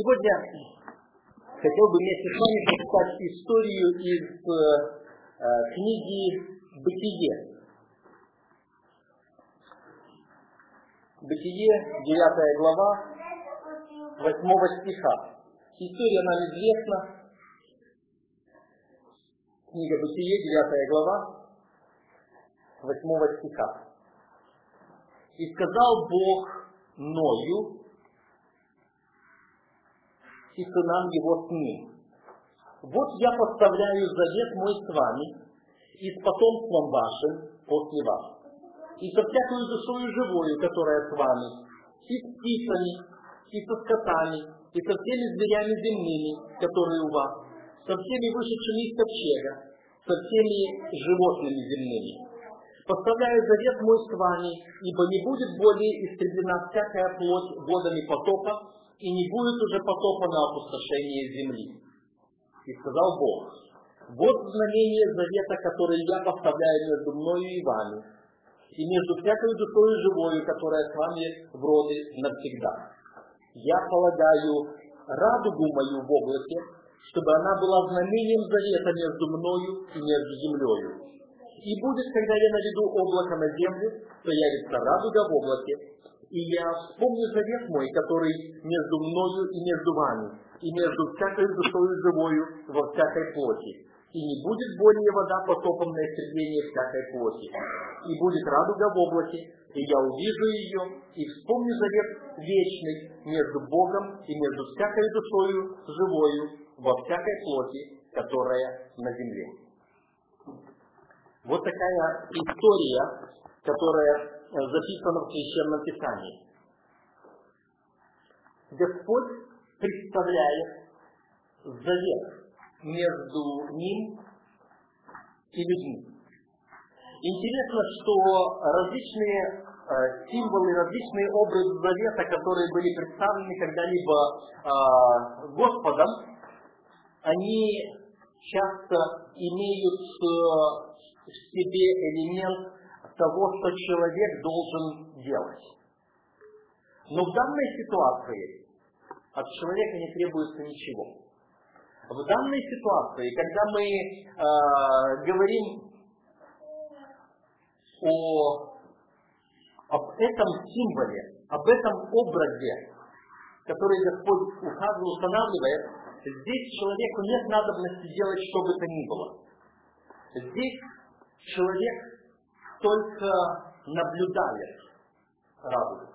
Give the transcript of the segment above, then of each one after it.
Сегодня хотел бы вместе с вами прочитать историю из э, книги «Бытие». Бытие, 9 глава, 8 стиха. История нам известна. Книга Бытие, 9 глава, 8 стиха. «И сказал Бог Ною, и сынам его с ним. Вот я поставляю завет мой с вами и с потомством вашим после вас, и со всякою душою живою, которая с вами, и с птицами, и со скотами, и со всеми зверями земными, которые у вас, со всеми вышедшими из ковчега, со всеми животными земными. Поставляю завет мой с вами, ибо не будет более истреблена всякая плоть водами потопа, и не будет уже потопа на опустошение земли. И сказал Бог, вот знамение завета, которое я поставляю между мною и вами, и между всякой душой живою, которая с вами в роды навсегда. Я полагаю радугу мою в облаке, чтобы она была знамением завета между мною и между землею. И будет, когда я наведу облако на землю, то явится радуга в облаке, и я вспомню завет мой, который между мною и между вами, и между всякой душою живою во всякой плоти. И не будет более вода потопом на истребление всякой плоти. И будет радуга в облаке, и я увижу ее, и вспомню завет вечный между Богом и между всякой душою живою во всякой плоти, которая на земле. Вот такая история, которая записано в Священном Писании. Господь представляет завет между ним и людьми. Интересно, что различные э, символы, различные образы завета, которые были представлены когда-либо э, Господом, они часто имеют э, в себе элемент того, что человек должен делать. Но в данной ситуации от человека не требуется ничего. В данной ситуации, когда мы э, говорим о, об этом символе, об этом образе, который Господь указывает, устанавливает, здесь человеку нет надобности делать что бы то ни было. Здесь человек только наблюдает радугу.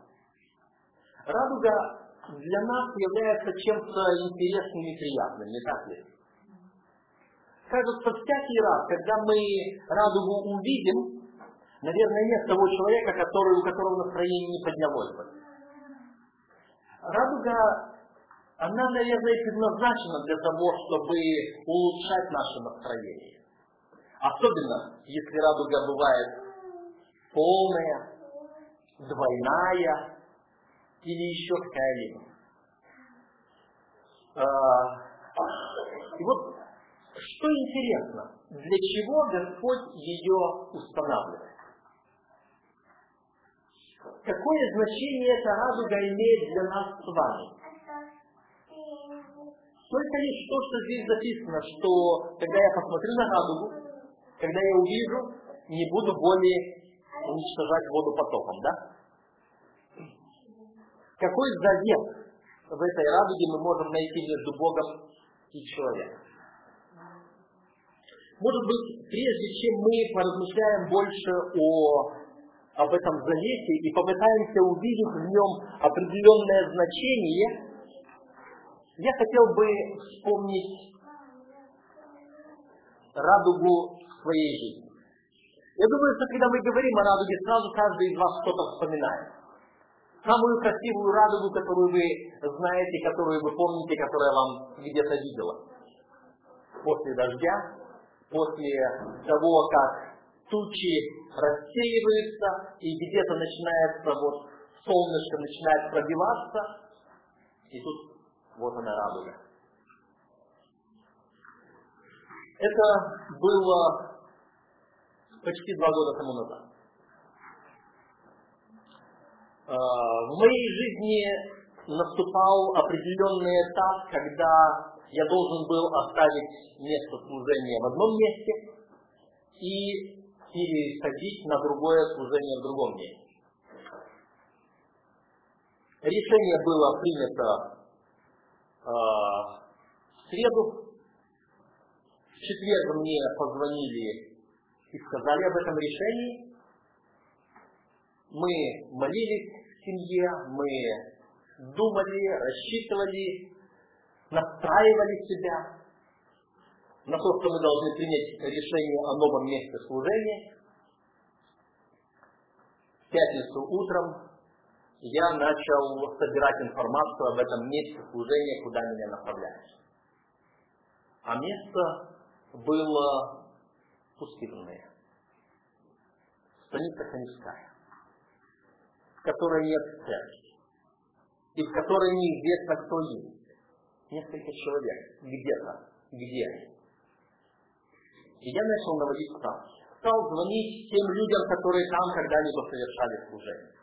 Радуга для нас является чем-то интересным и приятным, не так ли? Кажется, всякий раз, когда мы радугу увидим, наверное, нет того человека, который, у которого настроение не поднялось бы. Радуга, она, наверное, предназначена для того, чтобы улучшать наше настроение. Особенно, если радуга бывает полная, двойная или еще какая-либо. А, и вот что интересно, для чего Господь ее устанавливает? Какое значение эта радуга имеет для нас с вами? Только лишь то, что здесь записано, что когда я посмотрю на радугу, когда я увижу, не буду более уничтожать воду потоком, да? Какой завет в этой радуге мы можем найти между Богом и человеком? Может быть, прежде чем мы поразмышляем больше о, об этом завете и попытаемся увидеть в нем определенное значение, я хотел бы вспомнить радугу своей жизни. Я думаю, что когда мы говорим о радуге, сразу каждый из вас что-то вспоминает. Самую красивую радугу, которую вы знаете, которую вы помните, которая вам где-то видела. После дождя, после того, как тучи рассеиваются, и где-то начинается вот солнышко начинает пробиваться, и тут вот она радуга. Это было почти два года тому назад. А, в моей жизни наступал определенный этап, когда я должен был оставить место служения в одном месте и переходить на другое служение в другом месте. Решение было принято э, в среду. В четверг мне позвонили и сказали об этом решении. Мы молились в семье, мы думали, рассчитывали, настраивали себя на то, что мы должны принять решение о новом месте служения. В пятницу утром я начал собирать информацию об этом месте служения, куда меня направляют. А место было пустынное. Станица Коневская, в которой нет церкви, и в которой неизвестно, кто есть. Несколько человек где-то, где они. И я начал наводить справки. Стал звонить тем людям, которые там когда-либо совершали служение.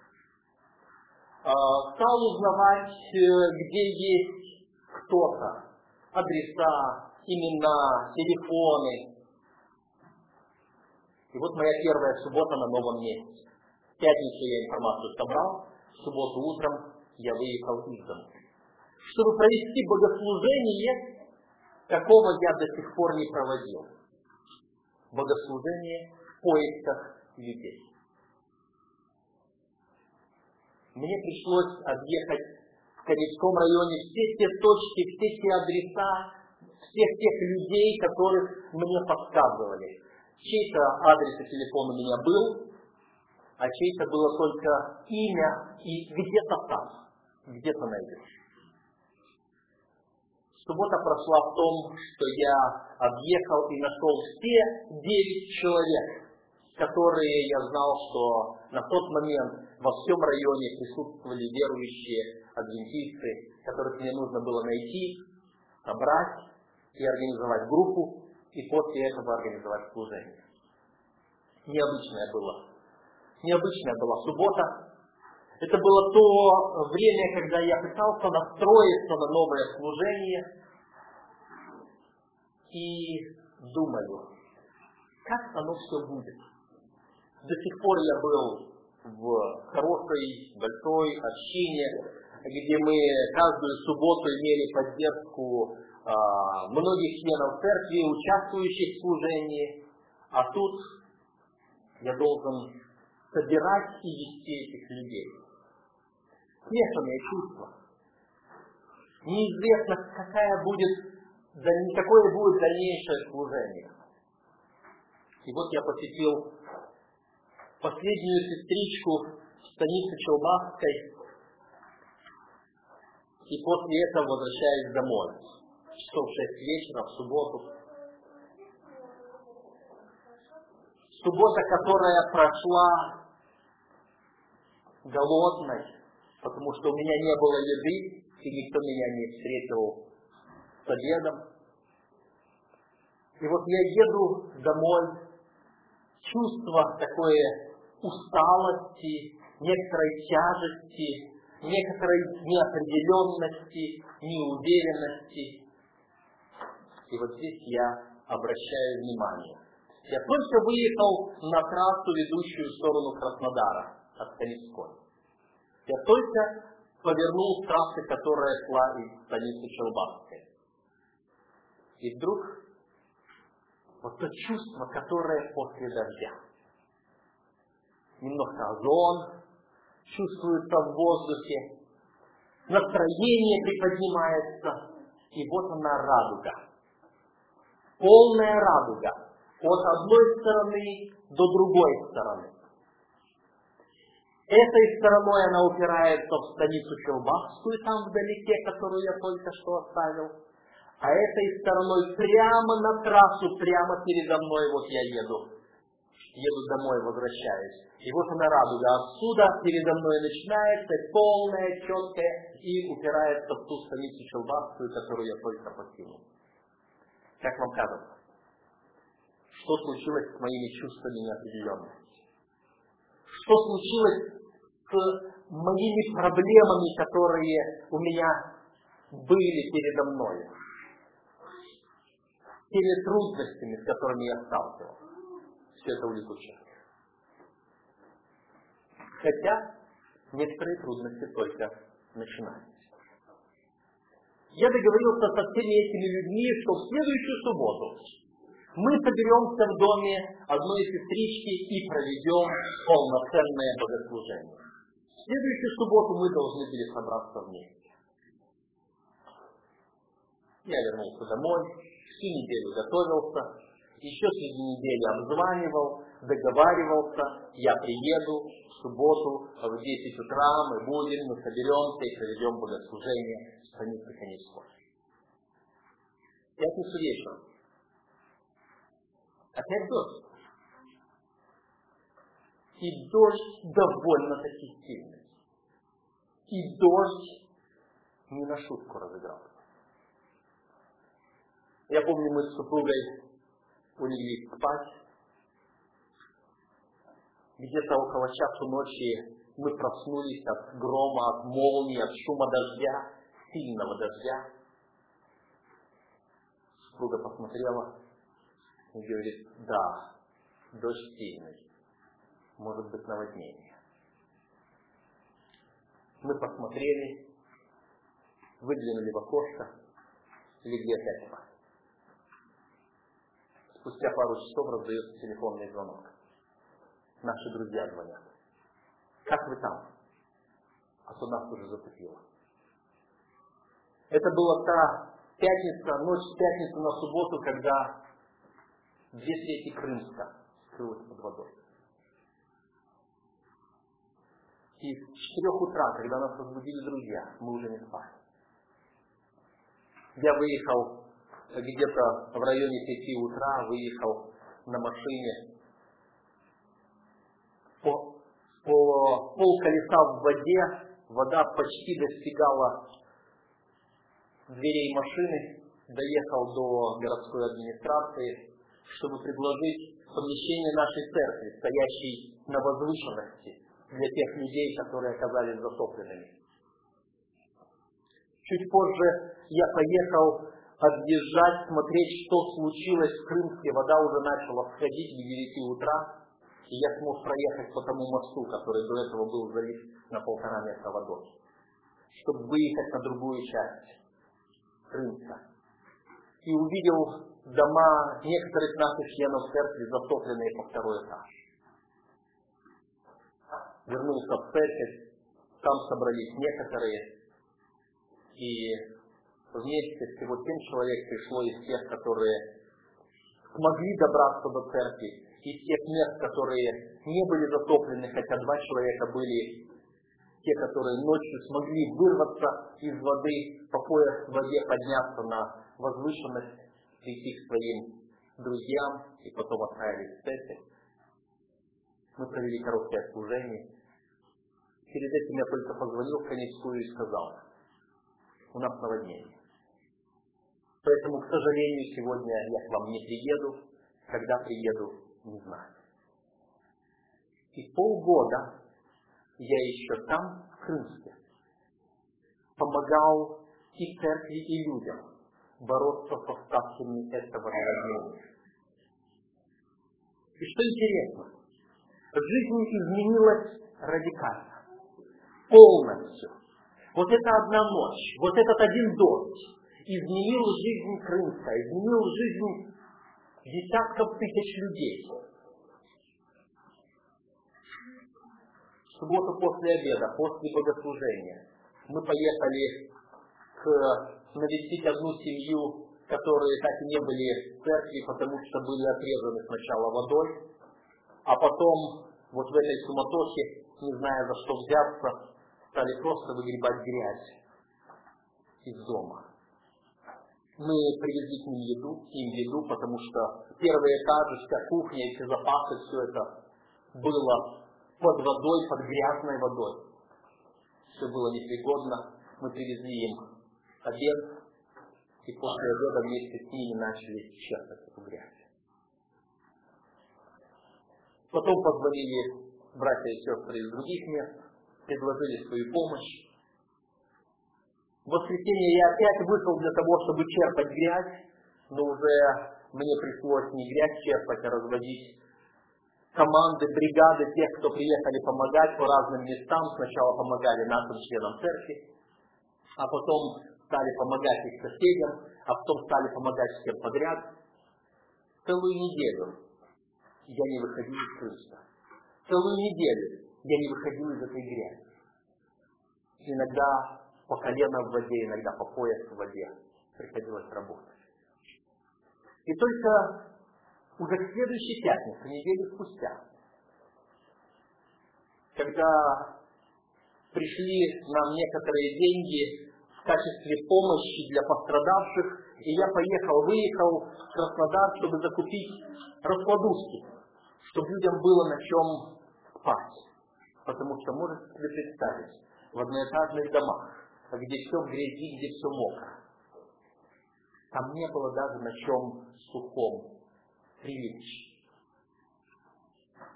А, стал узнавать, э, где есть кто-то, адреса, имена, телефоны. И вот моя первая суббота на новом месте. В пятницу я информацию собрал, в субботу утром я выехал из дома. Чтобы провести богослужение, какого я до сих пор не проводил. Богослужение в поисках людей мне пришлось объехать в Корейском районе все те точки, все те адреса, всех тех людей, которых мне подсказывали. Чей-то адрес и телефон у меня был, а чей-то было только имя и где-то там, где-то найдешь. Суббота прошла в том, что я объехал и нашел все девять человек, которые я знал, что на тот момент во всем районе присутствовали верующие адвентисты, которых мне нужно было найти, собрать и организовать группу, и после этого организовать служение. Необычное было. Необычная была суббота. Это было то время, когда я пытался настроиться на новое служение и думаю, как оно все будет. До сих пор я был в хорошей, большой общине, где мы каждую субботу имели поддержку многих членов церкви, участвующих в служении. А тут я должен собирать и вести этих людей. Смешанные чувства. Неизвестно, какая будет, какое будет дальнейшее служение. И вот я посетил последнюю сестричку в станице Челбахской, и после этого возвращаюсь домой. Часов шесть вечера, в субботу. Суббота, которая прошла голодной, потому что у меня не было еды, и никто меня не встретил с обедом. И вот я еду домой, чувство такое усталости, некоторой тяжести, некоторой неопределенности, неуверенности. И вот здесь я обращаю внимание. Я только выехал на трассу, ведущую в сторону Краснодара от Конецкой. Я только повернул трассы, которая шла из станицы Челбанской. И вдруг вот то чувство, которое после дождя немножко озон чувствуется в воздухе, настроение приподнимается, и вот она радуга. Полная радуга. От одной стороны до другой стороны. Этой стороной она упирается в станицу Челбахскую, там вдалеке, которую я только что оставил. А этой стороной прямо на трассу, прямо передо мной, вот я еду еду домой, возвращаюсь. И вот она радуга. Отсюда передо мной начинается полная, четкая и упирается в ту станицу Челбасскую, которую я только покинул. Как вам кажется? Что случилось с моими чувствами неопределенности? Что случилось с моими проблемами, которые у меня были передо мной, теми трудностями, с которыми я сталкивался. Все это улетучилось. Хотя некоторые трудности только начинаются. Я договорился со всеми этими людьми, что в следующую субботу мы соберемся в доме одной сестрички и проведем полноценное богослужение. В следующую субботу мы должны были собраться вместе. Я вернулся домой, всю неделю готовился, еще среди недели обзванивал, договаривался, я приеду в субботу в 10 утра, мы будем, мы соберемся и проведем богослужение страницы Конецкой. Пятницу вечером. Опять дождь. И дождь довольно-таки сильный. И дождь не на шутку разыгрался. Я помню, мы с супругой улеглись спать. Где-то около часу ночи мы проснулись от грома, от молнии, от шума дождя, сильного дождя. Супруга посмотрела и говорит, да, дождь сильный, может быть наводнение. Мы посмотрели, выглянули в окошко, легли опять спать. Спустя пару часов раздается телефонный звонок. Наши друзья звонят. Как вы там? А то нас уже затопило. Это была та пятница, ночь с пятницы на субботу, когда две трети Крымска скрылось под водой. И с четырех утра, когда нас разбудили друзья, мы уже не спали. Я выехал где-то в районе пяти утра выехал на машине по, по пол колеса в воде, вода почти достигала дверей машины, доехал до городской администрации, чтобы предложить помещение нашей церкви, стоящей на возвышенности для тех людей, которые оказались затопленными. Чуть позже я поехал объезжать, смотреть, что случилось в Крымске. Вода уже начала входить в 9 утра, и я смог проехать по тому мосту, который до этого был залит на полтора метра водой, чтобы выехать на другую часть Крымска. И увидел дома некоторых наших членов церкви, затопленные по второй этаж. Вернулся в церковь, там собрались некоторые, и вместе всего семь человек пришло из тех, которые смогли добраться до церкви, из тех мест, которые не были затоплены, хотя два человека были те, которые ночью смогли вырваться из воды, по пояс в воде подняться на возвышенность, прийти к своим друзьям и потом отправились в церковь. Мы провели короткое служение. Перед этим я только позвонил в Конецкую и сказал, у нас наводнение. Поэтому, к сожалению, сегодня я к вам не приеду. Когда приеду, не знаю. И полгода я еще там, в Крымске, помогал и церкви, и людям бороться с остатками этого наводнения. И что интересно, жизнь изменилась радикально, полностью. Вот эта одна ночь, вот этот один дождь, изменил жизнь Крымска, изменил жизнь десятков тысяч людей. В субботу после обеда, после богослужения, мы поехали к, навестить одну семью, которые так и не были в церкви, потому что были отрезаны сначала водой, а потом вот в этой суматохе, не зная за что взяться, стали просто выгребать грязь из дома мы привезли к ним еду, им еду, потому что первый этаж, вся кухня, эти запасы, все это было под водой, под грязной водой. Все было непригодно. Мы привезли им обед, и после обеда вместе с ними начали чертать эту грязь. Потом позвонили братья и сестры из других мест, предложили свою помощь. В воскресенье я опять вышел для того, чтобы черпать грязь, но уже мне пришлось не грязь черпать, а разводить команды, бригады тех, кто приехали помогать по разным местам. Сначала помогали нашим членам церкви, а потом стали помогать их соседям, а потом стали помогать всем подряд. Целую неделю я не выходил из Крыска. Целую неделю я не выходил из этой грязи. Иногда по колено в воде, иногда по пояс в воде приходилось работать. И только уже к следующей пятнице, неделю спустя, когда пришли нам некоторые деньги в качестве помощи для пострадавших, и я поехал, выехал в Краснодар, чтобы закупить раскладушки, чтобы людям было на чем спать. Потому что можете себе представить, в одноэтажных домах, где все в грязи, где все мокро, там не было даже на чем сухом прилечь.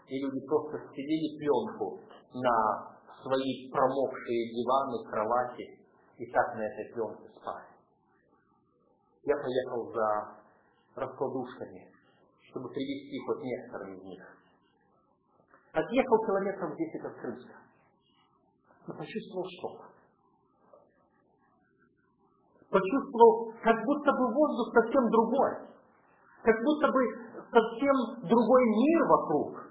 И люди просто стелили пленку на свои промокшие диваны, кровати и так на этой пленке спали. Я поехал за раскладушками, чтобы привезти хоть некоторые из них. Отъехал километров 10 от Крымска. Но почувствовал что-то. Почувствовал, как будто бы воздух совсем другой. Как будто бы совсем другой мир вокруг.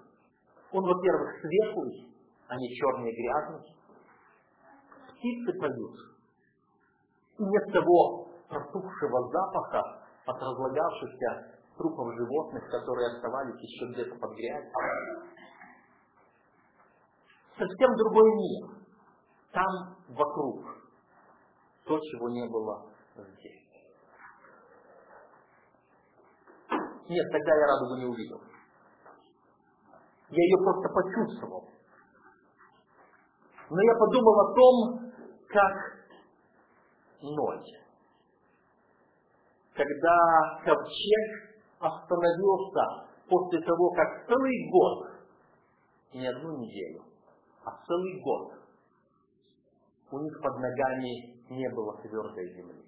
Он, во-первых, светлый, а не черный и грязный. Птицы поют. И нет того протухшего запаха от разлагавшихся трупов животных, которые оставались еще где-то под грязью. Совсем другой мир. Там вокруг то, чего не было здесь. Нет, тогда я радугу не увидел. Я ее просто почувствовал. Но я подумал о том, как ночь, когда ковчег остановился после того, как целый год, не одну неделю, а целый год, у них под ногами не было твердой земли.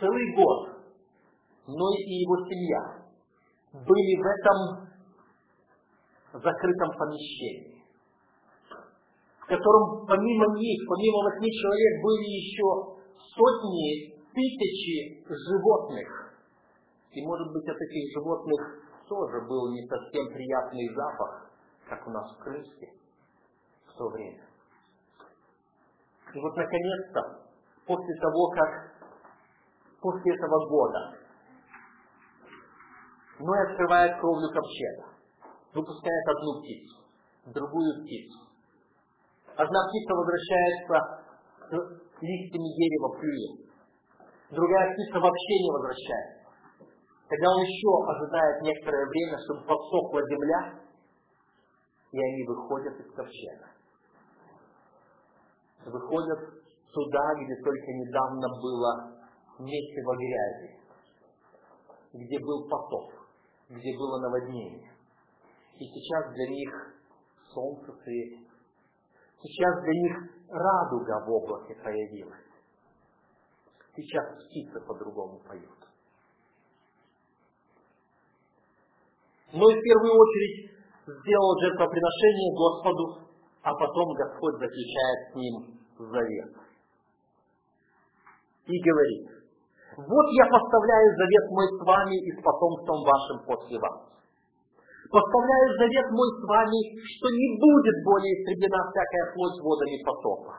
Целый год Ной и его семья были в этом закрытом помещении, в котором помимо них, помимо восьми человек, были еще сотни, тысячи животных. И, может быть, от этих животных тоже был не совсем приятный запах, как у нас в Крымске в то время. И вот, наконец-то, после того, как после этого года Ной открывает кровлю ковчега, выпускает одну птицу, другую птицу. Одна птица возвращается с листьями дерева плюет. Другая птица вообще не возвращается. Когда он еще ожидает некоторое время, чтобы подсохла земля, и они выходят из ковчега. Выходят туда, где только недавно было месиво грязи, где был потоп где было наводнение. И сейчас для них солнце светит. Сейчас для них радуга в облаке появилась. Сейчас птицы по-другому поют. Но и в первую очередь сделал жертвоприношение Господу, а потом Господь заключает с ним завет. И говорит, вот я поставляю завет мой с вами и с потомством вашим после вас. Поставляю завет мой с вами, что не будет более истреблена всякая плоть водами потопа.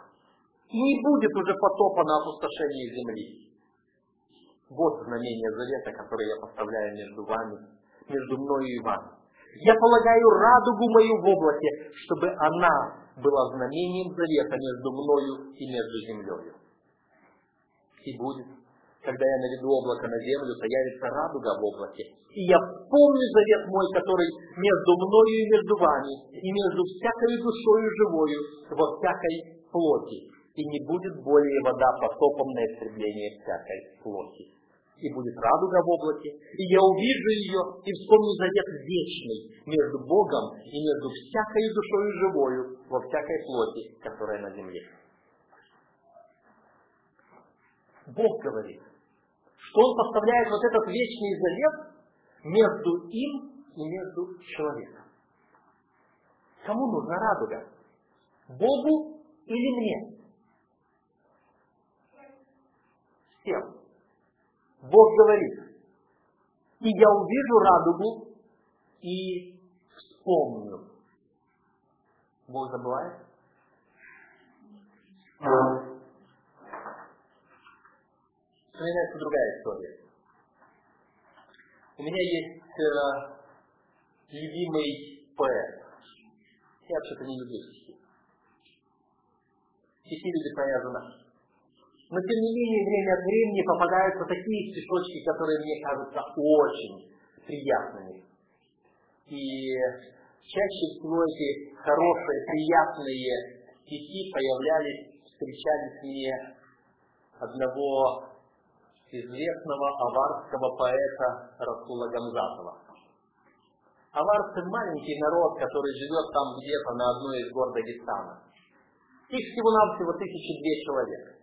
И не будет уже потопа на опустошение земли. Вот знамение завета, которое я поставляю между вами, между мною и вами. Я полагаю радугу мою в облаке, чтобы она была знамением завета между мною и между землею. И будет когда я наведу облако на землю, появится радуга в облаке. И я помню завет мой, который между мною и между вами, и между всякой душою живою, во всякой плоти. И не будет более вода потопом на истребление всякой плоти. И будет радуга в облаке, и я увижу ее и вспомню завет вечный между Богом и между всякой душою живою во всякой плоти, которая на земле. Бог говорит, что Он поставляет вот этот вечный завет между им и между человеком. Кому нужна радуга? Богу или мне? Всем. Бог говорит, и я увижу радугу и вспомню. Бог забывает? Вспоминается другая история. У меня есть э, любимый поэт. Я вообще-то не люблю стихи. Стихи любит моя жена. Но тем не менее, время от времени попадаются такие стишочки, которые мне кажутся очень приятными. И чаще всего эти хорошие, приятные стихи появлялись, встречались мне одного известного аварского поэта Расула Гамзатова. Аварцы – маленький народ, который живет там где-то на одной из гор Дагестана. Их всего-навсего тысячи две человек.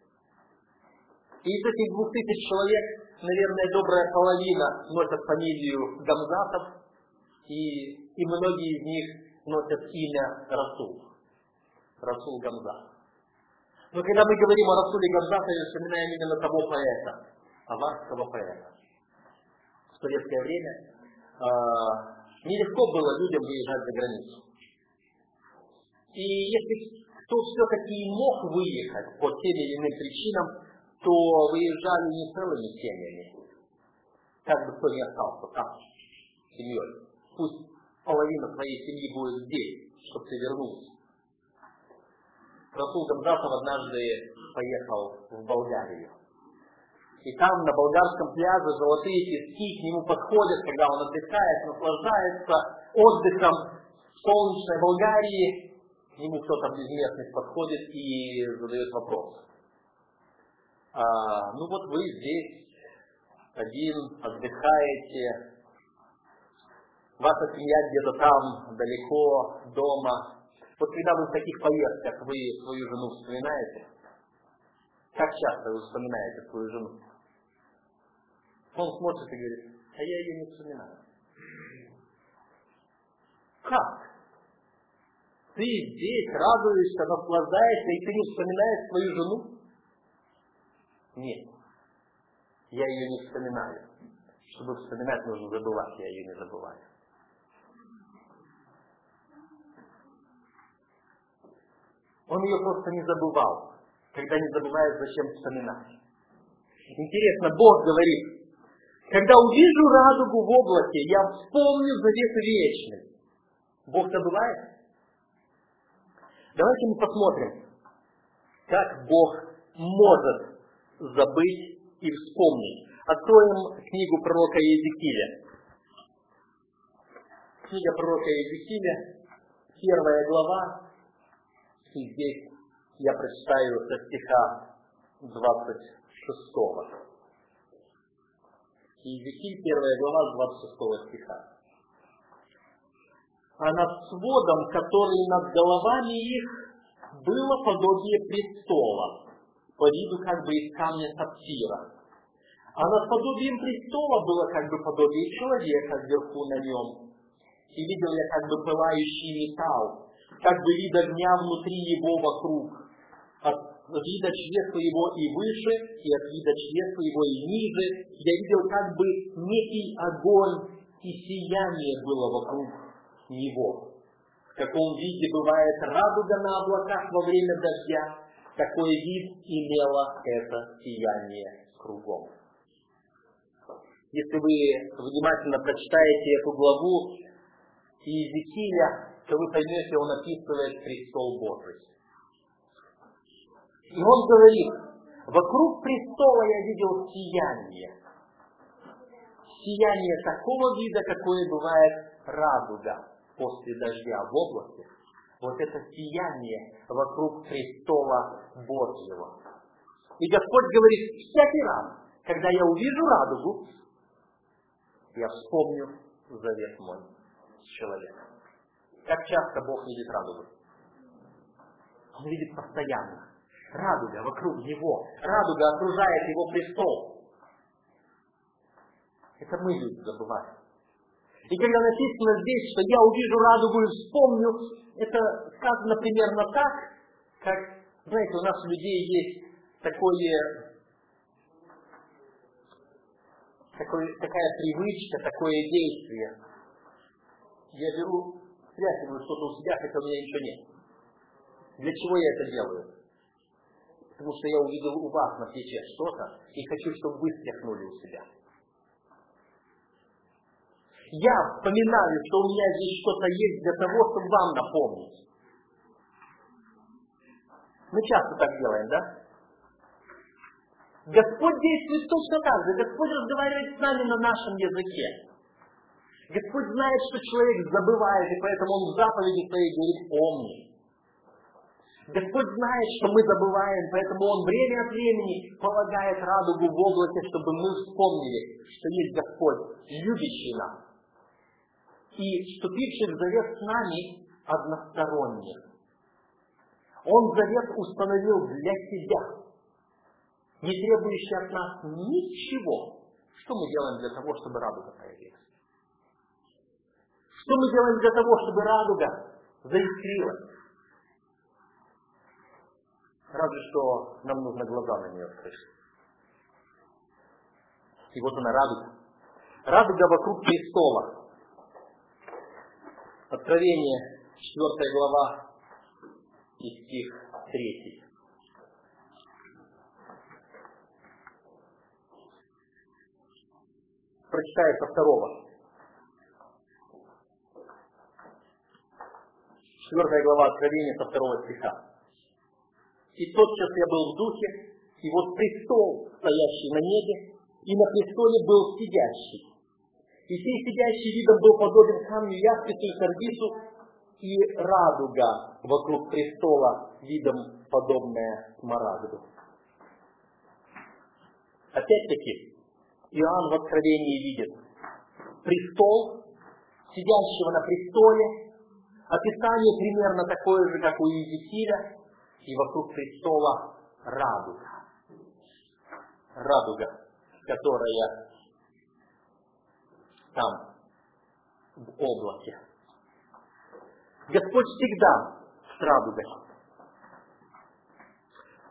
И из этих двух тысяч человек, наверное, добрая половина носят фамилию Гамзатов, и, и многие из них носят имя Расул. Расул Гамзат. Но когда мы говорим о Расуле Гамзатове, вспоминаем именно того поэта, аварского поэта. В советское время э, нелегко было людям выезжать за границу. И если кто все-таки мог выехать по тем или иным причинам, то выезжали не целыми семьями. Как бы кто ни остался там, семьей. Пусть половина твоей семьи будет здесь, чтобы ты вернулся. Расул Гамзатов однажды поехал в Болгарию. И там, на болгарском пляже, золотые пески к нему подходят, когда он отдыхает, наслаждается отдыхом в солнечной Болгарии. К нему кто-то из местных подходит и задает вопрос а, ну вот вы здесь один отдыхаете, ваша семья где-то там, далеко, дома. Вот когда вы в таких поездках, вы свою жену вспоминаете? Как часто вы вспоминаете свою жену? Он смотрит и говорит, а я ее не вспоминаю. Как? Ты здесь радуешься, наслаждаешься, и ты не вспоминаешь свою жену? Нет. Я ее не вспоминаю. Чтобы вспоминать, нужно забывать. Я ее не забываю. Он ее просто не забывал. Когда не забывает, зачем вспоминать. Интересно, Бог говорит, когда увижу радугу в облаке, я вспомню завет вечный. Бог забывает? Давайте мы посмотрим, как Бог может забыть и вспомнить. Откроем книгу пророка Иезекииля. Книга пророка Иезекииля, первая глава, и здесь я прочитаю со стиха 26. Иезекииль, первая глава, 26 стиха. А над сводом, который над головами их, было подобие престола, по виду как бы из камня сапфира. А над подобием престола было как бы подобие человека вверху на нем. И видел я как бы пылающий металл, как бы вид огня внутри его вокруг. От вида чрества его и выше, и от вида чрества его и ниже. Я видел как бы некий огонь и сияние было вокруг него. В каком виде бывает радуга на облаках во время дождя, какой вид имело это сияние кругом. Если вы внимательно прочитаете эту главу Иезекииля, то вы поймете, он описывает престол Божий. И он говорит, вокруг престола я видел сияние. Сияние такого вида, какое бывает радуга после дождя в области вот это сияние вокруг престола Божьего. И Господь говорит, всякий раз, когда я увижу радугу, я вспомню завет мой с человеком. Как часто Бог видит радугу? Он видит постоянно. Радуга вокруг него. Радуга окружает его престол. Это мы люди забываем. И когда написано здесь, что я увижу радугу и вспомню, это сказано примерно так, как, знаете, у нас у людей есть такое, такое такая привычка, такое действие. Я беру, спрятываю что-то у себя, хотя у меня ничего нет. Для чего я это делаю? Потому что я увидел у вас на плече что-то и хочу, чтобы вы стряхнули у себя. Я вспоминаю, что у меня здесь что-то есть для того, чтобы вам напомнить. Мы часто так делаем, да? Господь действует точно так же. Господь разговаривает с нами на нашем языке. Господь знает, что человек забывает, и поэтому Он в заповеди своей говорит «помни». Господь знает, что мы забываем, поэтому Он время от времени полагает радугу в облаке, чтобы мы вспомнили, что есть Господь, любящий нас и вступивший в завет с нами односторонне. Он завет установил для себя, не требующий от нас ничего. Что мы делаем для того, чтобы радуга появилась? Что мы делаем для того, чтобы радуга заискрилась? Разве что нам нужно глаза на нее открыть. И вот она радуга. Радуга вокруг престола. Откровение, 4 глава, и стих 3. Прочитаю со второго. Четвертая глава Откровения со второго стиха. И тотчас я был в духе, и вот престол, стоящий на небе, и на престоле был сидящий и сей сидящий видом был подобен камню яспису и сардису, и радуга вокруг престола видом подобная смарагду. Опять-таки, Иоанн в Откровении видит престол, сидящего на престоле, описание примерно такое же, как у Иезекииля, и вокруг престола радуга. Радуга, которая там, в облаке. Господь всегда с радугой.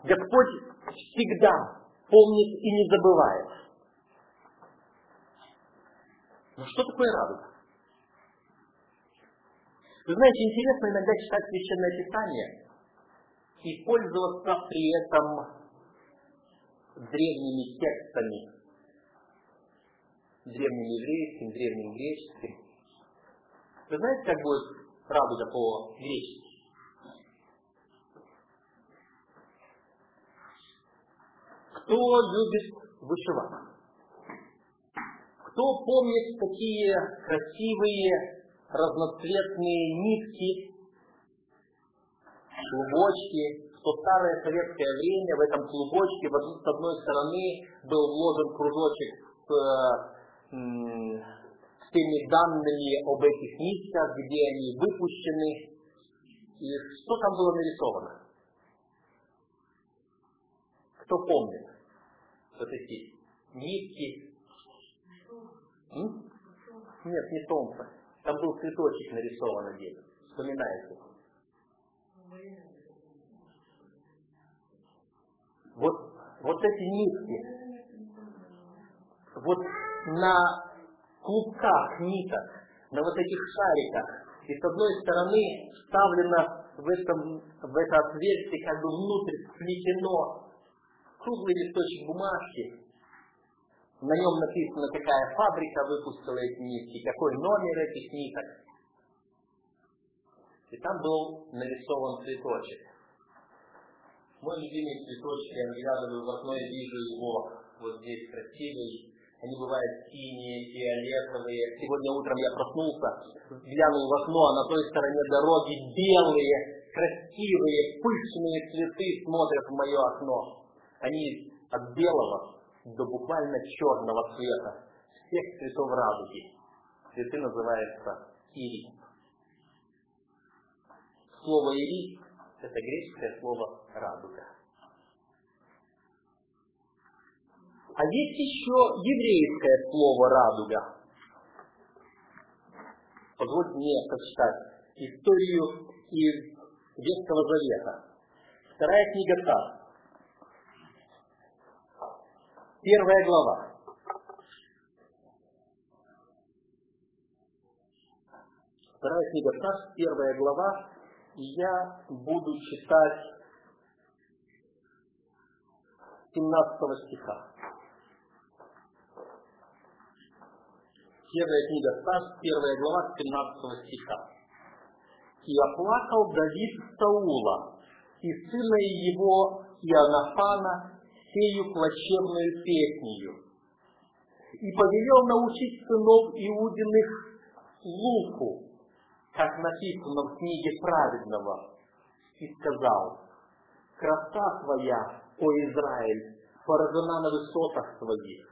Господь всегда помнит и не забывает. Но что такое радуга? Вы знаете, интересно иногда читать Священное Писание и пользоваться при этом древними текстами древним еврейским, древним греческим. Вы знаете, как будет радуга по-гречески? Кто любит вышивать? Кто помнит такие красивые разноцветные нитки, клубочки, в то старое советское время в этом клубочке с одной стороны был вложен кружочек с с теми данными об этих нитках, где они выпущены, и что там было нарисовано. Кто помнит вот эти нитки? Нет, не солнце. Там был цветочек нарисован здесь. Вспоминаете? Вот, вот эти нитки, вот на клубках ниток, на вот этих шариках. И с одной стороны вставлено в, этом, в это отверстие, как бы внутрь сплетено круглый листочек бумажки. На нем написано, какая фабрика выпустила эти нитки, какой номер этих ниток. И там был нарисован цветочек. Мой любимый цветочек, я выглядываю в окно и вижу его вот здесь красивый, они бывают синие, фиолетовые. Сегодня утром я проснулся, глянул в окно, а на той стороне дороги белые, красивые, пышные цветы смотрят в мое окно. Они от белого до буквально черного цвета, всех цветов радуги. Цветы называются ирис. Слово ирис – это греческое слово радуга. А есть еще еврейское слово радуга. Позвольте мне прочитать историю из Ветхого Завета. Вторая книга Царств. Первая глава. Вторая книга Царств, первая глава, и я буду читать 17 стиха. Первая книга Царств, первая глава, 17 стиха. «И оплакал Давид Саула, и сына его Иоаннафана, сею плачевную песнью. И повелел научить сынов Иудиных луку, как написано в книге праведного, и сказал, краса твоя, о Израиль, поражена на высотах своих,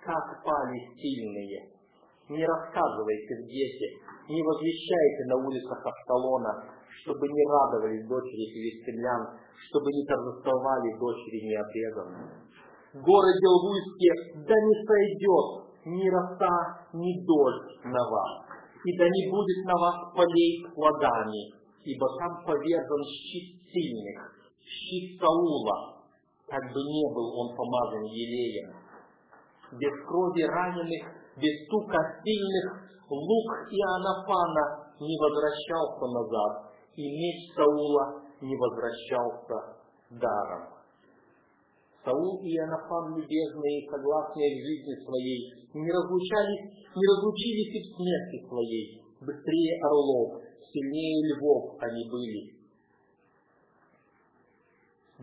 как пали сильные. Не рассказывайте в дети, не возвещайте на улицах Ашталона, чтобы не радовались дочери филистимлян, чтобы не торжествовали дочери необрезанные. В городе да не сойдет ни роса, ни дождь на вас, и да не будет на вас полей плодами, ибо там повержен щит сильных, щит Саула, как бы не был он помазан елеем. Без крови раненых, без стука сильных, лук Иоаннафана не возвращался назад, и меч Саула не возвращался даром. Саул и Иоаннафан, любезные и согласные в жизни своей, не разлучались, не разлучились и в смерти своей. Быстрее орлов, сильнее львов они были.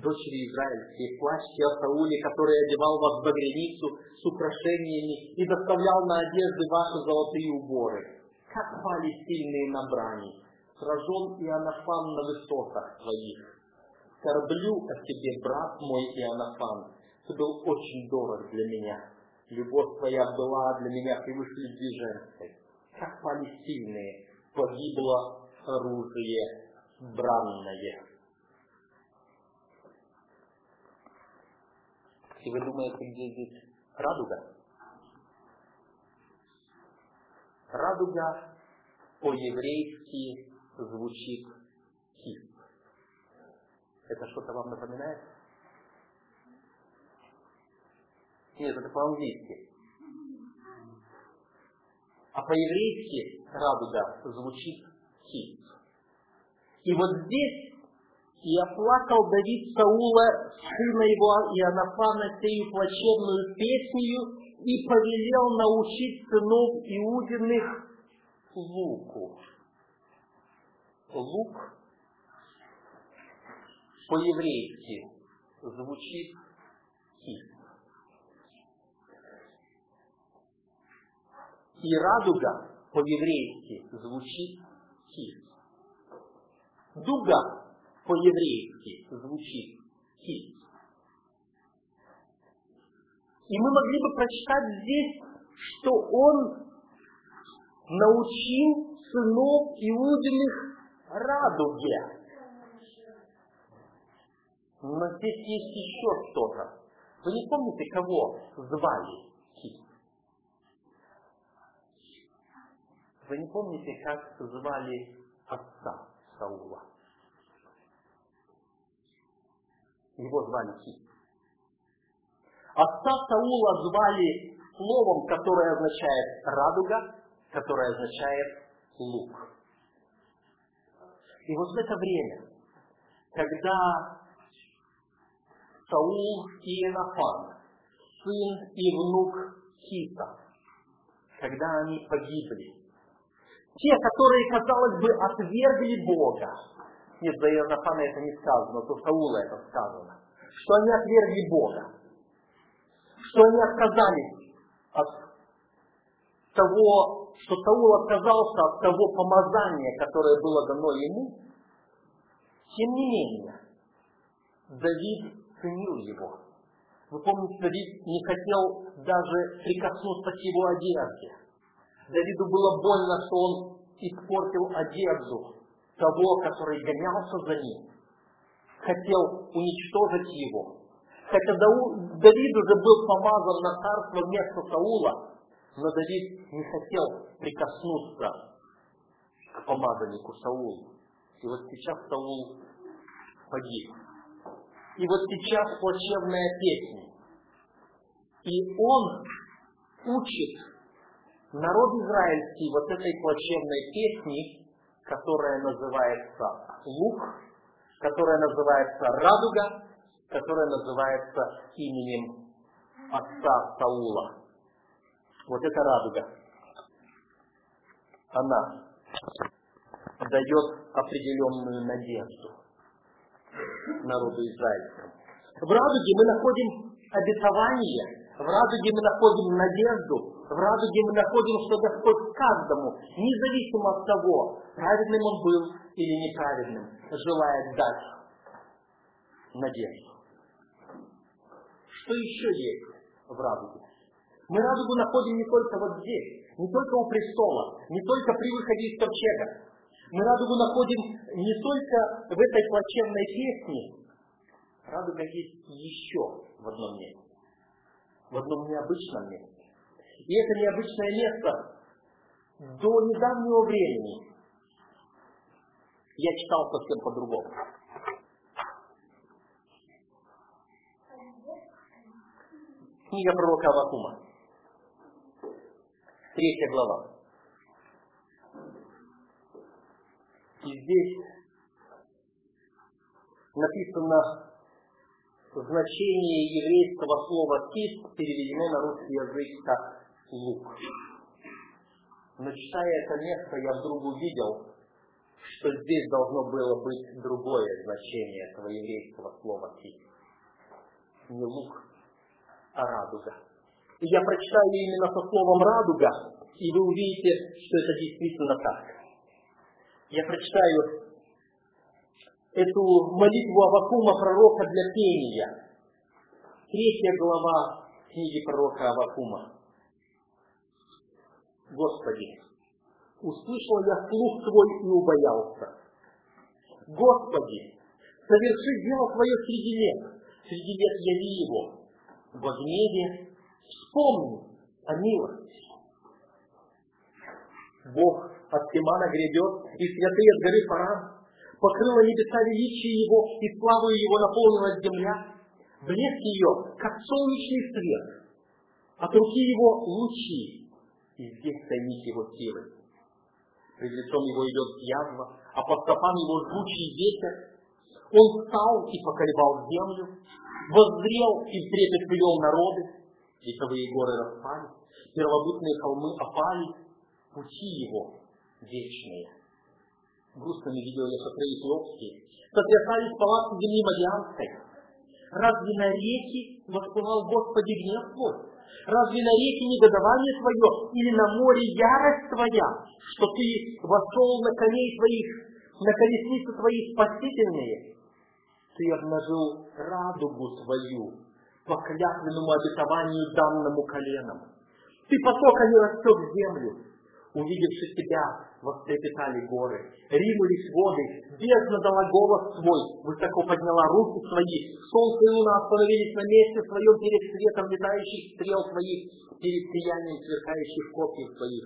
Дочери израильские, плачьте о Сауле, который одевал вас в багряницу с украшениями и доставлял на одежды ваши золотые уборы. Как пали сильные на брани, сражен Иоаннафан на высотах своих. Скорблю о тебе, брат мой Иоаннафан, ты был очень дорог для меня. Любовь твоя была для меня превыше любви женской. Как пали сильные, погибло оружие бранное. И вы думаете, где здесь радуга? Радуга по-еврейски звучит кист. Это что-то вам напоминает? Нет, это по-английски. А по-еврейски радуга звучит кист. И вот здесь и оплакал Давид Саула, сына его Иоаннафана, сею плачевную песню, и повелел научить сынов Иудиных луку лук по-еврейски звучит кис. И радуга по-еврейски звучит кис. Дуга по-еврейски звучит кис. И мы могли бы прочитать здесь, что он научил сынов Иудиных радуге. Но здесь есть еще что-то. Вы не помните, кого звали Кит? Вы не помните, как звали отца Саула? Его звали Кит. Отца Саула звали словом, которое означает радуга, которое означает лук. И вот в это время, когда Саул и Иенофан, сын и внук Кита, когда они погибли, те, которые, казалось бы, отвергли Бога, нет, за Иоаннафана это не сказано, то Саула это сказано, что они отвергли Бога, что они отказались от того что Саул отказался от того помазания, которое было дано ему, тем не менее, Давид ценил его. Вы помните, Давид не хотел даже прикоснуться к его одежде. Давиду было больно, что он испортил одежду того, который гонялся за ним. Хотел уничтожить его. Хотя Давид уже был помазан на царство вместо Саула, но Давид не хотел прикоснуться к помазаннику Саулу. И вот сейчас Саул погиб. И вот сейчас плачевная песня. И он учит народ израильский вот этой плачевной песни, которая называется лук, которая называется радуга, которая называется именем отца Саула. Вот это радуга. Она дает определенную надежду народу израильскому. В радуге мы находим обетование, в радуге мы находим надежду, в радуге мы находим, что Господь каждому, независимо от того, праведным он был или неправедным, желает дать надежду. Что еще есть в радуге? Мы радугу находим не только вот здесь, не только у престола, не только при выходе из ковчега. Мы радугу находим не только в этой плачевной песне. Радуга есть еще в одном месте. В одном необычном месте. И это необычное место до недавнего времени я читал совсем по-другому. Книга пророка Авакума. Третья глава. И здесь написано значение еврейского слова «кист» переведено на русский язык как «лук». Но это место, я вдруг увидел, что здесь должно было быть другое значение этого еврейского слова «кист». Не лук, а радуга. И я прочитаю именно со словом «радуга», и вы увидите, что это действительно так я прочитаю эту молитву Авакума пророка для пения. Третья глава книги пророка Авакума. Господи, услышал я слух Твой и убоялся. Господи, соверши дело Твое среди лет, среди лет яви его. Во гневе вспомни о милости. Бог от Тимана грядет, и святые от горы Паран. Покрыла небеса величие его, и славою его наполнилась земля. Блеск ее, как солнечный свет. От руки его лучи, и здесь тайник его силы. Пред лицом его идет язва, а под стопам его жгучий ветер. Он встал и поколебал землю, воззрел и трепет привел народы, вековые горы распали, первобытные холмы опали, пути его вечные. Грустными видел я шатры эфиопские. Сотрясались палатки земли Мадианской. Разве на реки воспылал Господи гнев Твой? Разве на реки негодование Твое или на море ярость Твоя, что Ты вошел на коней Твоих, на колесницы Твои спасительные? Ты обнажил радугу Твою по клятвенному обетованию данному коленам. Ты потока не растек землю, увидевши тебя, вострепетали горы, ринулись воды, бездна дала голос свой, высоко подняла руки свои, солнце и луна остановились на месте своем перед светом летающих стрел своих, перед сиянием сверкающих копий своих.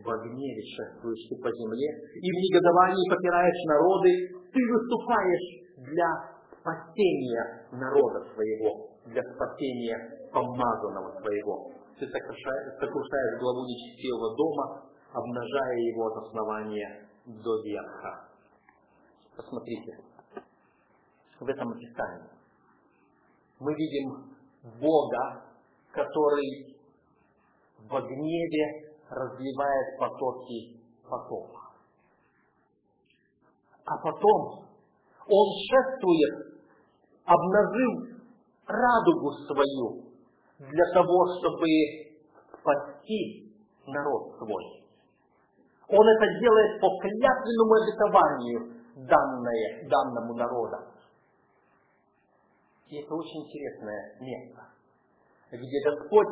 В гневе шествуешь ты по земле, и в негодовании попираешь народы, ты выступаешь для спасения народа своего, для спасения помазанного своего ты сокрушаешь, сокрушаешь главу нечестивого дома, обнажая его от основания до верха. Посмотрите, в этом описании мы видим Бога, который в гневе разливает потоки потопа. А потом он шествует, обнажив радугу свою, для того, чтобы спасти народ свой. Он это делает по клятвенному обетованию данное, данному народу. И это очень интересное место, где Господь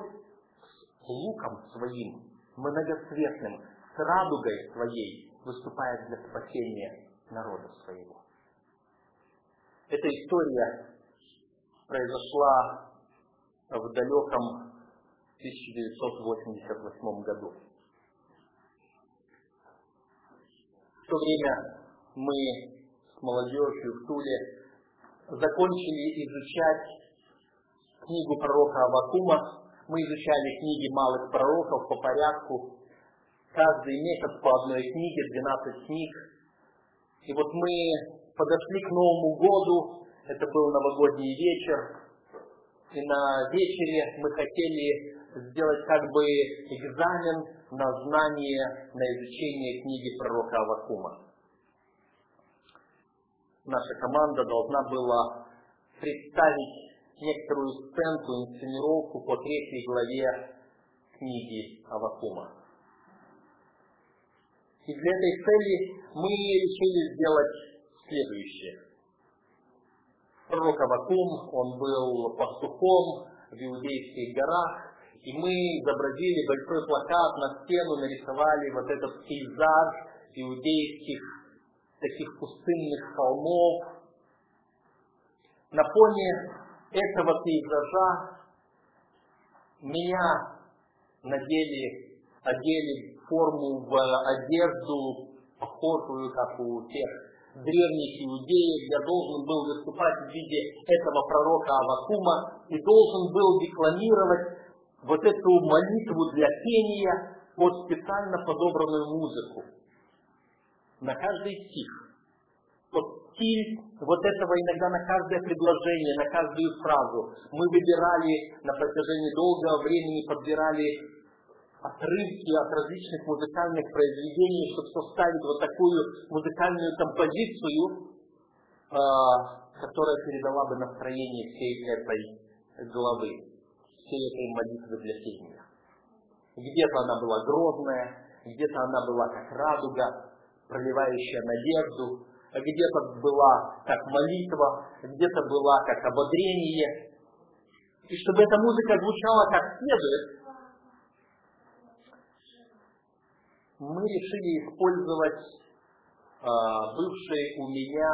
с луком своим, многоцветным, с радугой своей выступает для спасения народа своего. Эта история произошла в далеком 1988 году. В то время мы с молодежью в Туле закончили изучать книгу пророка Авакума. Мы изучали книги малых пророков по порядку. Каждый месяц по одной книге, 12 книг. И вот мы подошли к Новому году, это был новогодний вечер, и на вечере мы хотели сделать как бы экзамен на знание, на изучение книги пророка Авакума. Наша команда должна была представить некоторую сценку, инсценировку по третьей главе книги Авакума. И для этой цели мы решили сделать следующее. Пророк Авакум, он был пастухом в Иудейских горах, и мы изобразили большой плакат на стену, нарисовали вот этот пейзаж иудейских таких пустынных холмов. На фоне этого пейзажа меня надели, одели форму в одежду, похожую, как у тех древних иудеев. Я должен был выступать в виде этого пророка Авакума и должен был декламировать вот эту молитву для пения под специально подобранную музыку. На каждый стих вот стиль вот этого иногда на каждое предложение, на каждую фразу. Мы выбирали на протяжении долгого времени, подбирали отрывки от различных музыкальных произведений, чтобы составить вот такую музыкальную композицию, э, которая передала бы настроение всей этой главы, всей этой молитвы для пения. Где-то она была грозная, где-то она была как радуга, проливающая надежду, где-то была как молитва, где-то была как ободрение. И чтобы эта музыка звучала как следует, мы решили использовать э, бывшие у меня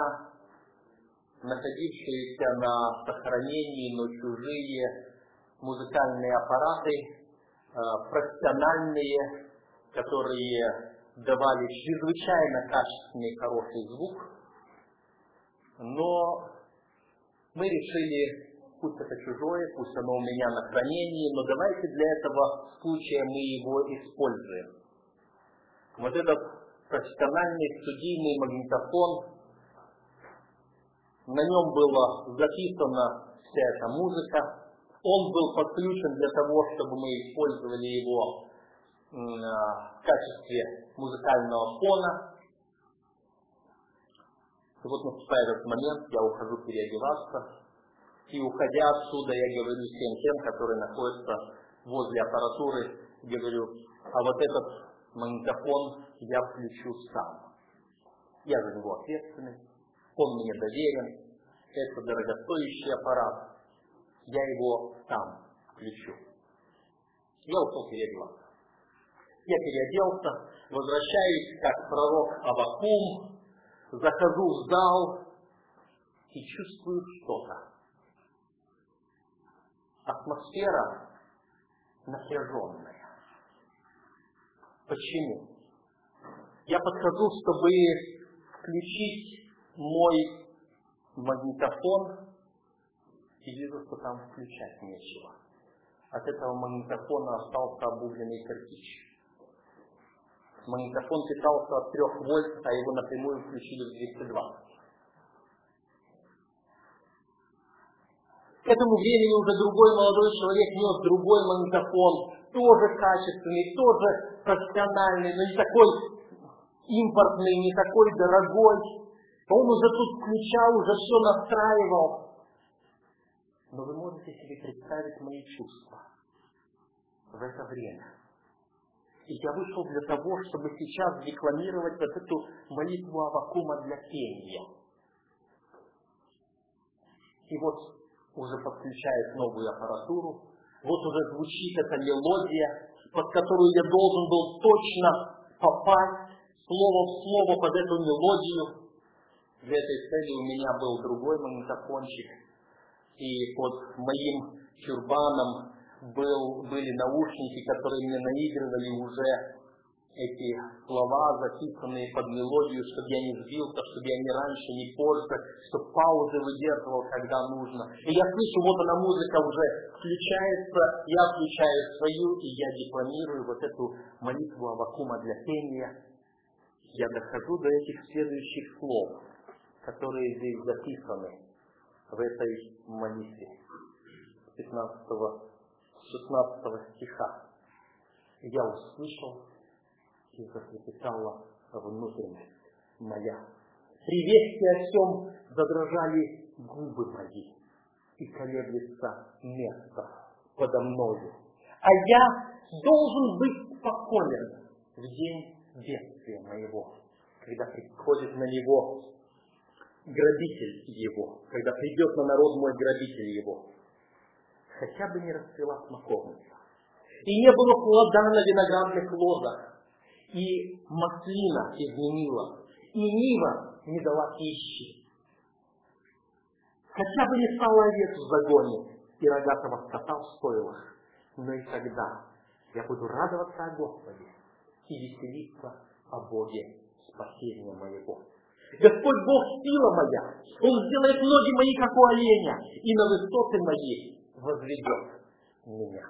находившиеся на сохранении, но чужие музыкальные аппараты, э, профессиональные, которые давали чрезвычайно качественный хороший звук, но мы решили, пусть это чужое, пусть оно у меня на хранении, но давайте для этого случая мы его используем. Вот этот профессиональный студийный магнитофон, на нем была записана вся эта музыка, он был подключен для того, чтобы мы использовали его в качестве музыкального фона. И вот наступает этот момент, я ухожу переодеваться, и уходя отсюда, я говорю всем тем, которые находятся возле аппаратуры, говорю, а вот этот магнитофон я включу сам. Я за него ответственный, он мне доверен, это дорогостоящий аппарат, я его сам включу. Я ушел переодеваться. Я переоделся, возвращаюсь как пророк Авакум, захожу в зал и чувствую что-то. Атмосфера напряженная. Почему? Я подхожу, чтобы включить мой магнитофон, и вижу, что там включать нечего. От этого магнитофона остался обугленный кирпич магнитофон питался от 3 вольт, а его напрямую включили в 220. К этому времени уже другой молодой человек нес другой магнитофон, тоже качественный, тоже профессиональный, но не такой импортный, не такой дорогой. Он уже тут включал, уже все настраивал. Но вы можете себе представить мои чувства в это время. И я вышел для того, чтобы сейчас декламировать вот эту молитву Авакума для пения. И вот уже подключают новую аппаратуру, вот уже звучит эта мелодия, под которую я должен был точно попасть слово в слово под эту мелодию. Для этой цели у меня был другой магнитофончик, и под моим тюрбаном был, были наушники, которые мне наигрывали уже эти слова, записанные под мелодию, чтобы я не сбился, чтобы я ни раньше, ни позже, чтобы паузы выдерживал, когда нужно. И я слышу, вот она музыка уже включается, я включаю свою, и я декламирую вот эту молитву Авакума для пения. Я дохожу до этих следующих слов, которые здесь записаны в этой молитве 15 16 стиха. Я услышал и затрепетала внутренность моя. При о всем задрожали губы мои, и колеблется место подо мною. А я должен быть спокоен в день бедствия моего, когда приходит на него грабитель его, когда придет на народ мой грабитель его. Хотя бы не расцвела смоковница, и не было плода на виноградных лозах, и маслина изменила, и нива не дала пищи. Хотя бы не стало овец в загоне и рогатого скота в стойлах, но и тогда я буду радоваться о Господе и веселиться о Боге спасения моего. Господь Бог сила моя, Он сделает ноги мои, как у оленя, и на высоты мои возведет меня.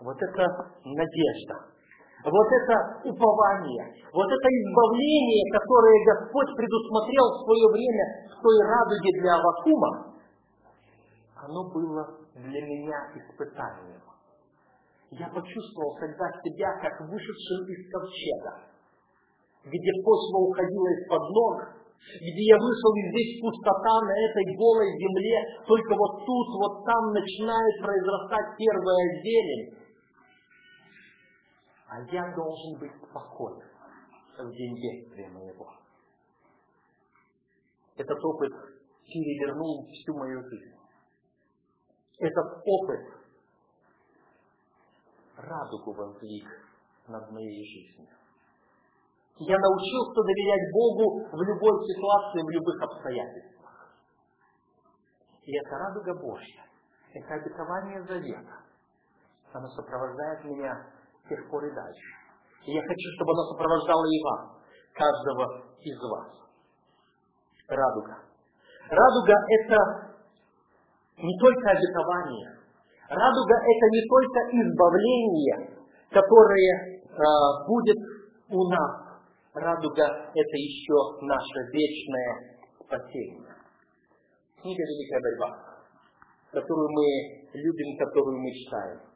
Вот это надежда, вот это упование, вот это избавление, которое Господь предусмотрел в свое время в той радуге для Авакума, оно было для меня испытанием. Я почувствовал тогда себя как вышедшим из ковчега, где почва уходила из-под ног, где я вышел и здесь пустота на этой голой земле, только вот тут, вот там начинает произрастать первая зелень, а я должен быть спокоен в день бедствия моего. Этот опыт перевернул всю мою жизнь. Этот опыт радугу воздвиг над моей жизнью. Я научился доверять Богу в любой ситуации, в любых обстоятельствах. И это радуга Божья, это обетование завета. Оно сопровождает меня тех пор и дальше. И я хочу, чтобы оно сопровождало и вас, каждого из вас. Радуга. Радуга – это не только обетование. Радуга – это не только избавление, которое э, будет у нас. Радуга – это еще наше вечное спасение. Книга «Великая борьба», которую мы любим, которую мы читаем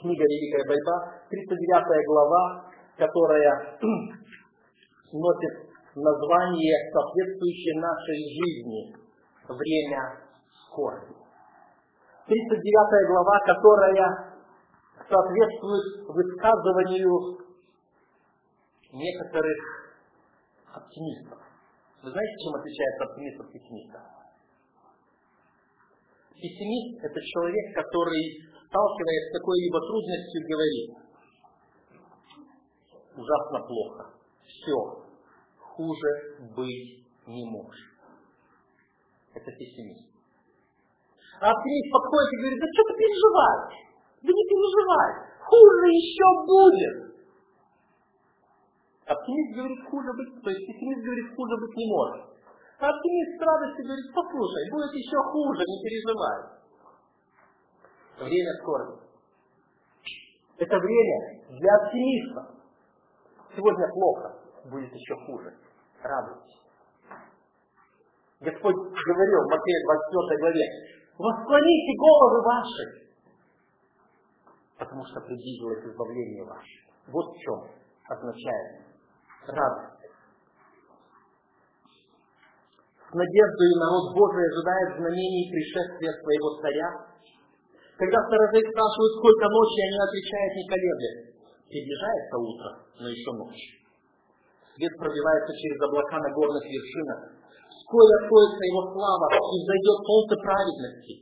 книга «Великая борьба», 39 глава, которая носит название, соответствующее нашей жизни, время скорби. 39 глава, которая соответствует высказыванию некоторых оптимистов. Вы знаете, чем отличается оптимист от пессимиста? Пессимист – это человек, который сталкиваясь с какой-либо трудностью, говорит, ужасно плохо, все, хуже быть не может. Это пессимист. А оптимист подходит и говорит, да что ты переживаешь? Да не переживай, хуже еще будет. Оптимист говорит, хуже быть, то есть пессимист говорит, хуже быть не может. А оптимист с радостью говорит, послушай, будет еще хуже, не переживай время скорби. Это время для оптимиста. Сегодня плохо, будет еще хуже. Радуйтесь. Господь говорил в Матфея 24 главе, восклоните головы ваши, потому что приблизилось избавление ваше. Вот в чем означает радость. С надеждой народ Божий ожидает знамений пришествия своего царя, когда сторожей спрашивают, сколько ночи, они отвечают, не колеблясь. Приближается утро, но еще ночь. Свет пробивается через облака на горных вершинах. Скоро откроется его слава и взойдет солнце праведности.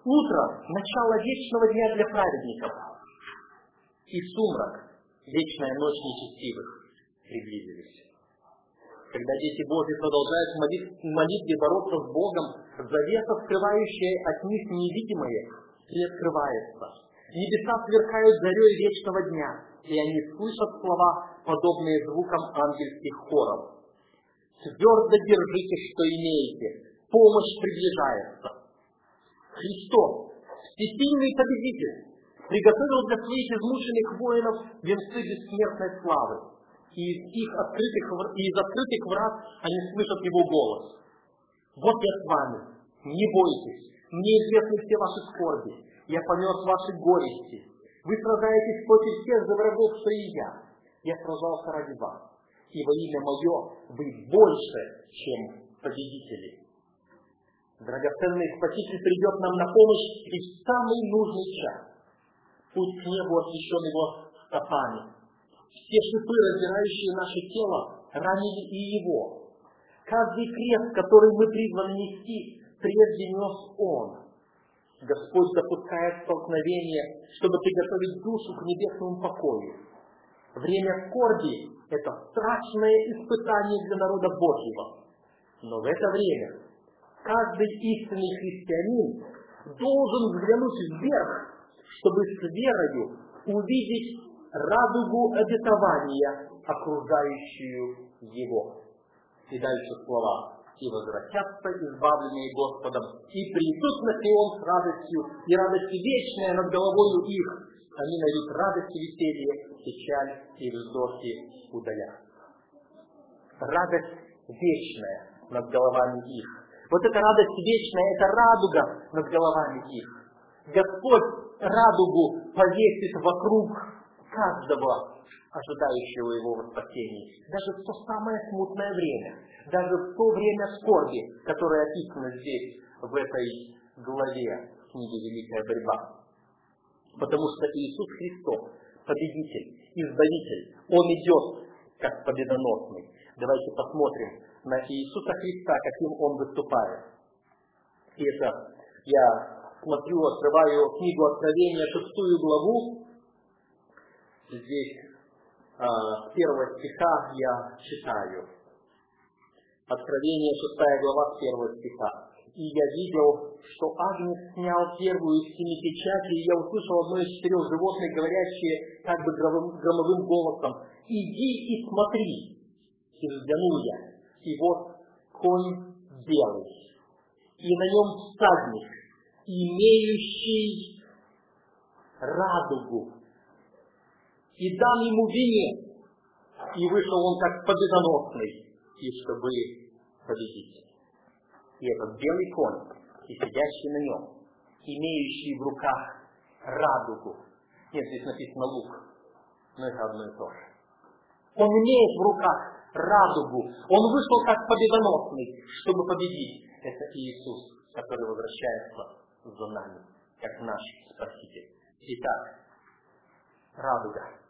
Утро – начало вечного дня для праведников. И сумрак, вечная ночь нечестивых, приблизились. Когда дети Божьи продолжают в молитве бороться с Богом, завеса, скрывающая от них невидимое, приоткрывается. Небеса сверкают зарей вечного дня, и они слышат слова, подобные звукам ангельских хоров. Твердо держите, что имеете, помощь приближается. Христос, всесильный победитель, приготовил для своих измученных воинов венцы бессмертной славы. И из их открытых, и из открытых врат они слышат его голос. Вот я с вами, не бойтесь, мне известны все ваши скорби, я понес ваши горести. Вы сражаетесь против тех же врагов, что и я. Я сражался ради вас. И во имя мое вы больше, чем победители. Драгоценный Спаситель придет нам на помощь и в самый нужный час. Путь к небу освящен его стопами. Все шипы, раздирающие наше тело, ранили и его. Каждый крест, который мы призваны нести, прежде нес он. Господь допускает столкновение, чтобы приготовить душу к небесному покою. Время скорби – это страшное испытание для народа Божьего. Но в это время каждый истинный христианин должен взглянуть вверх, чтобы с верою увидеть радугу обетования, окружающую его. И дальше слова и возвратятся избавленные Господом, и придут на Сион с радостью, и радостью вечная над головою их. Они найдут радость и веселье, печаль и вздохи удалят. Радость вечная над головами их. Вот эта радость вечная, это радуга над головами их. Господь радугу повесит вокруг каждого ожидающего его во спасении. Даже в то самое смутное время, даже в то время скорби, которое описано здесь, в этой главе книги «Великая борьба». Потому что Иисус Христос, победитель, избавитель, Он идет как победоносный. Давайте посмотрим на Иисуса Христа, каким Он выступает. И это я смотрю, открываю книгу Откровения, шестую главу. Здесь а, с первого стиха я читаю. Откровение, шестая глава, с стиха. «И я видел, что Агнец снял первую из семи печатей, и я услышал одно из четырех животных, говорящее как бы громовым голосом, «Иди и смотри!» И взглянул я, и вот конь белый, и на нем всадник, имеющий радугу и дам ему венец. И вышел он как победоносный, и чтобы победить. И этот белый конь, и сидящий на нем, имеющий в руках радугу. Нет, здесь написано лук, но это одно и то же. Он имеет в руках радугу. Он вышел как победоносный, чтобы победить. Это Иисус, который возвращается за нами, как наш Спаситель. Итак, радуга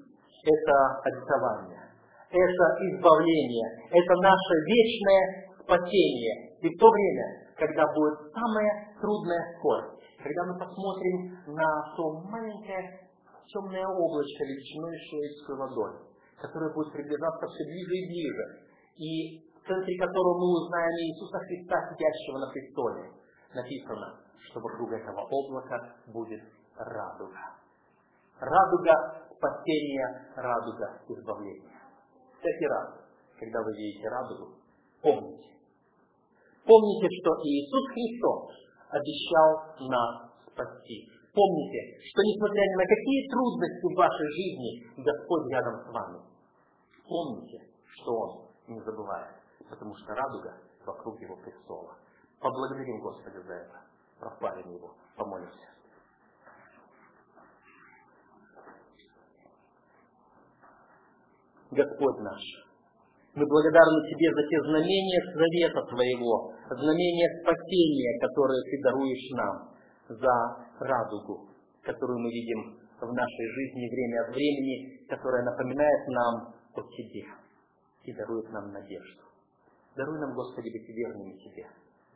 это обетование, это избавление, это наше вечное спасение. И в то время, когда будет самая трудная скорость, когда мы посмотрим на то маленькое темное облачко величиной шеечской водой, которое будет приближаться все ближе и ближе, и в центре которого мы узнаем Иисуса Христа, сидящего на престоле, написано, что вокруг этого облака будет радуга. Радуга спасения, радуга избавления. Всякий раз, когда вы видите радугу, помните. Помните, что Иисус Христос обещал нас спасти. Помните, что несмотря ни на какие трудности в вашей жизни, Господь рядом с вами. Помните, что Он не забывает, потому что радуга вокруг Его престола. Поблагодарим Господа за это. Прославим Его. Помолимся. Господь наш. Мы благодарны Тебе за те знамения завета Твоего, знамения спасения, которые Ты даруешь нам, за радугу, которую мы видим в нашей жизни время от времени, которая напоминает нам о Тебе и дарует нам надежду. Даруй нам, Господи, быть верными Тебе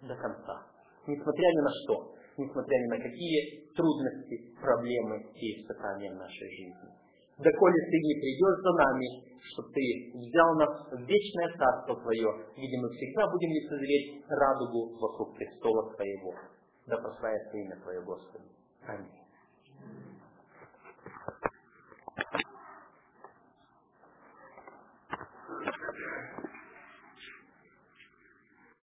до конца. Несмотря ни на что, несмотря ни на какие трудности, проблемы и испытания в нашей жизни. Доколе Ты не придешь за нами, чтобы Ты взял нас в вечное Царство Твое, где мы всегда будем лицезреть радугу вокруг престола Твоего. Да прославится имя Твое, Господи. Аминь.